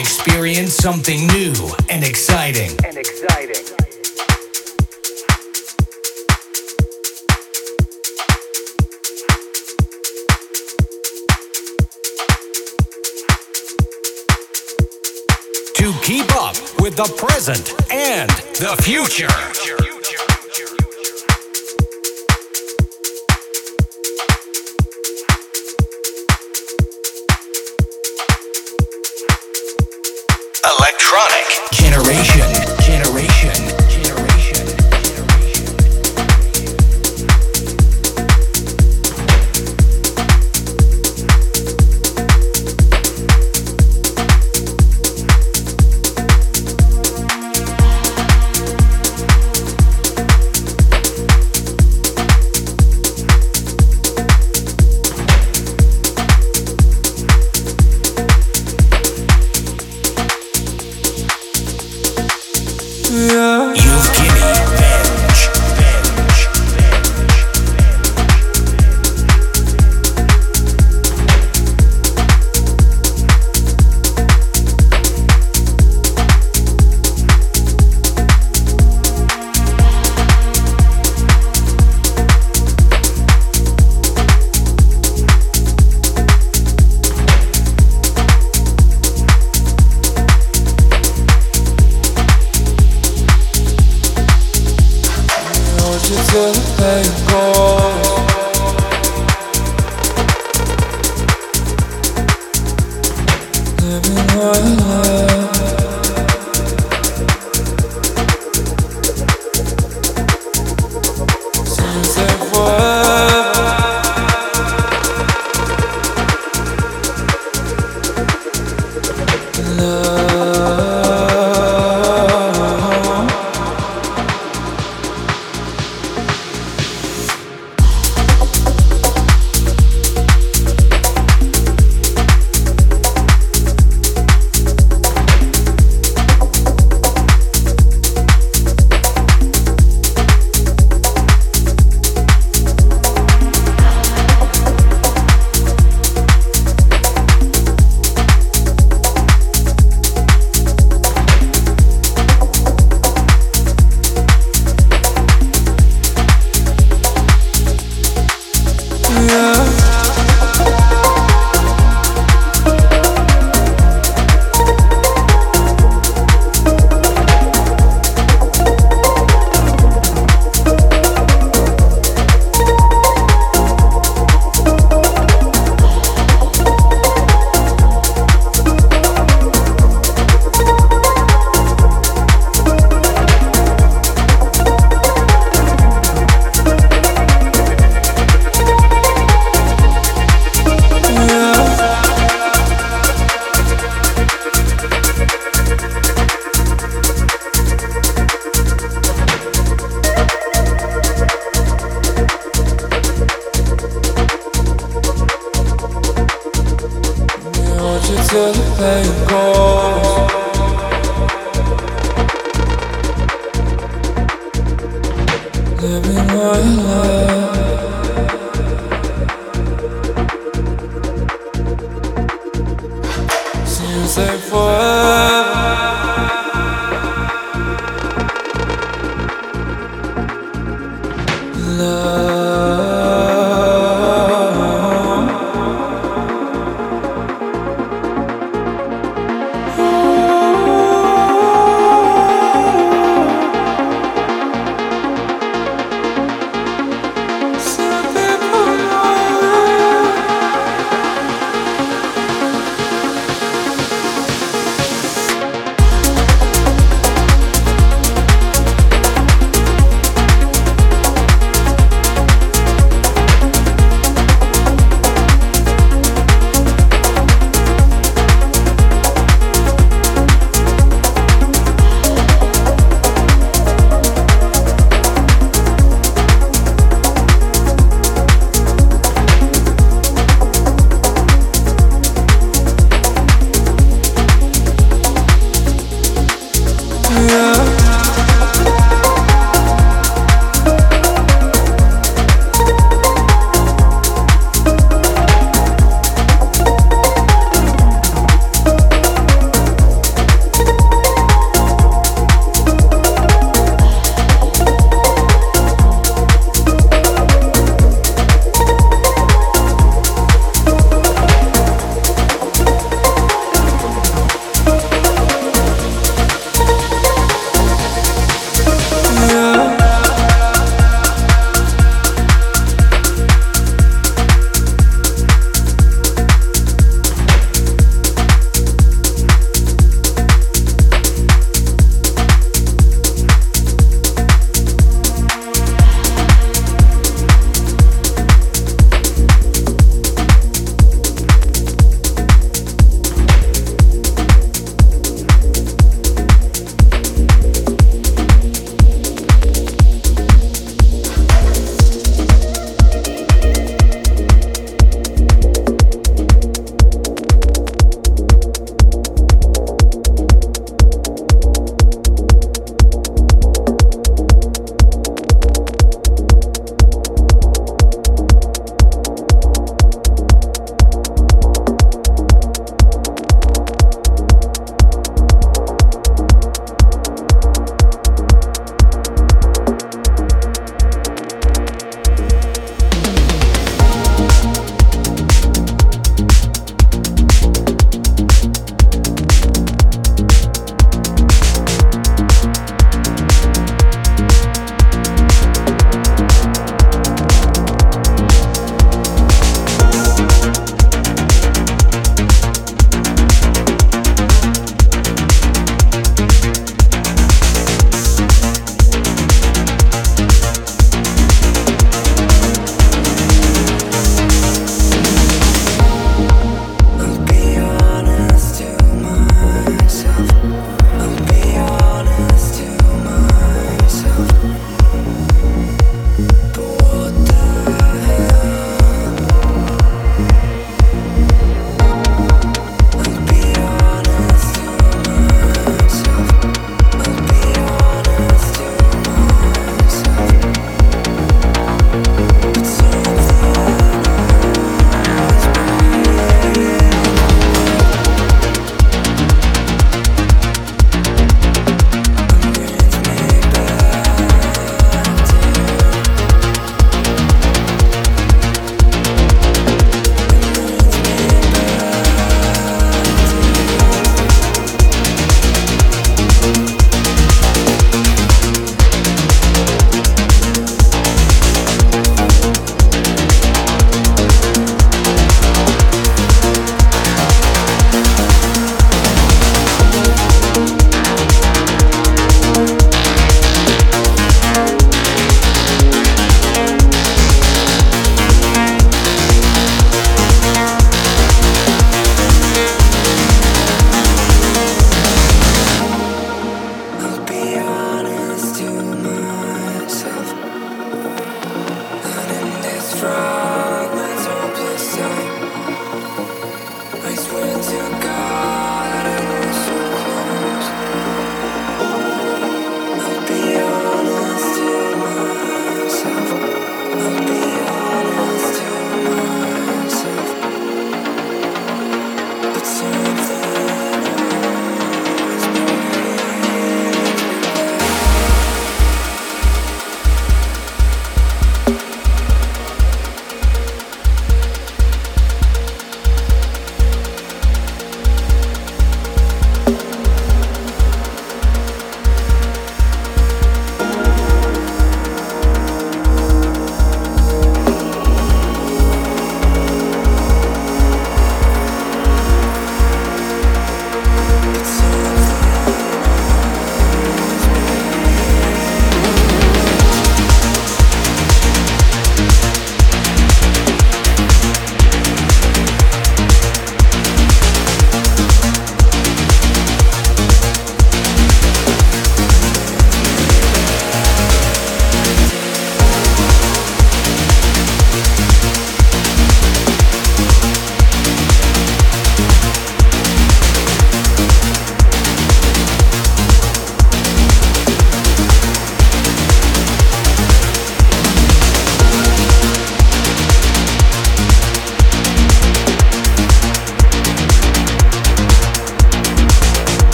experience something new and exciting. And exciting. To keep up with the present and the future. generation.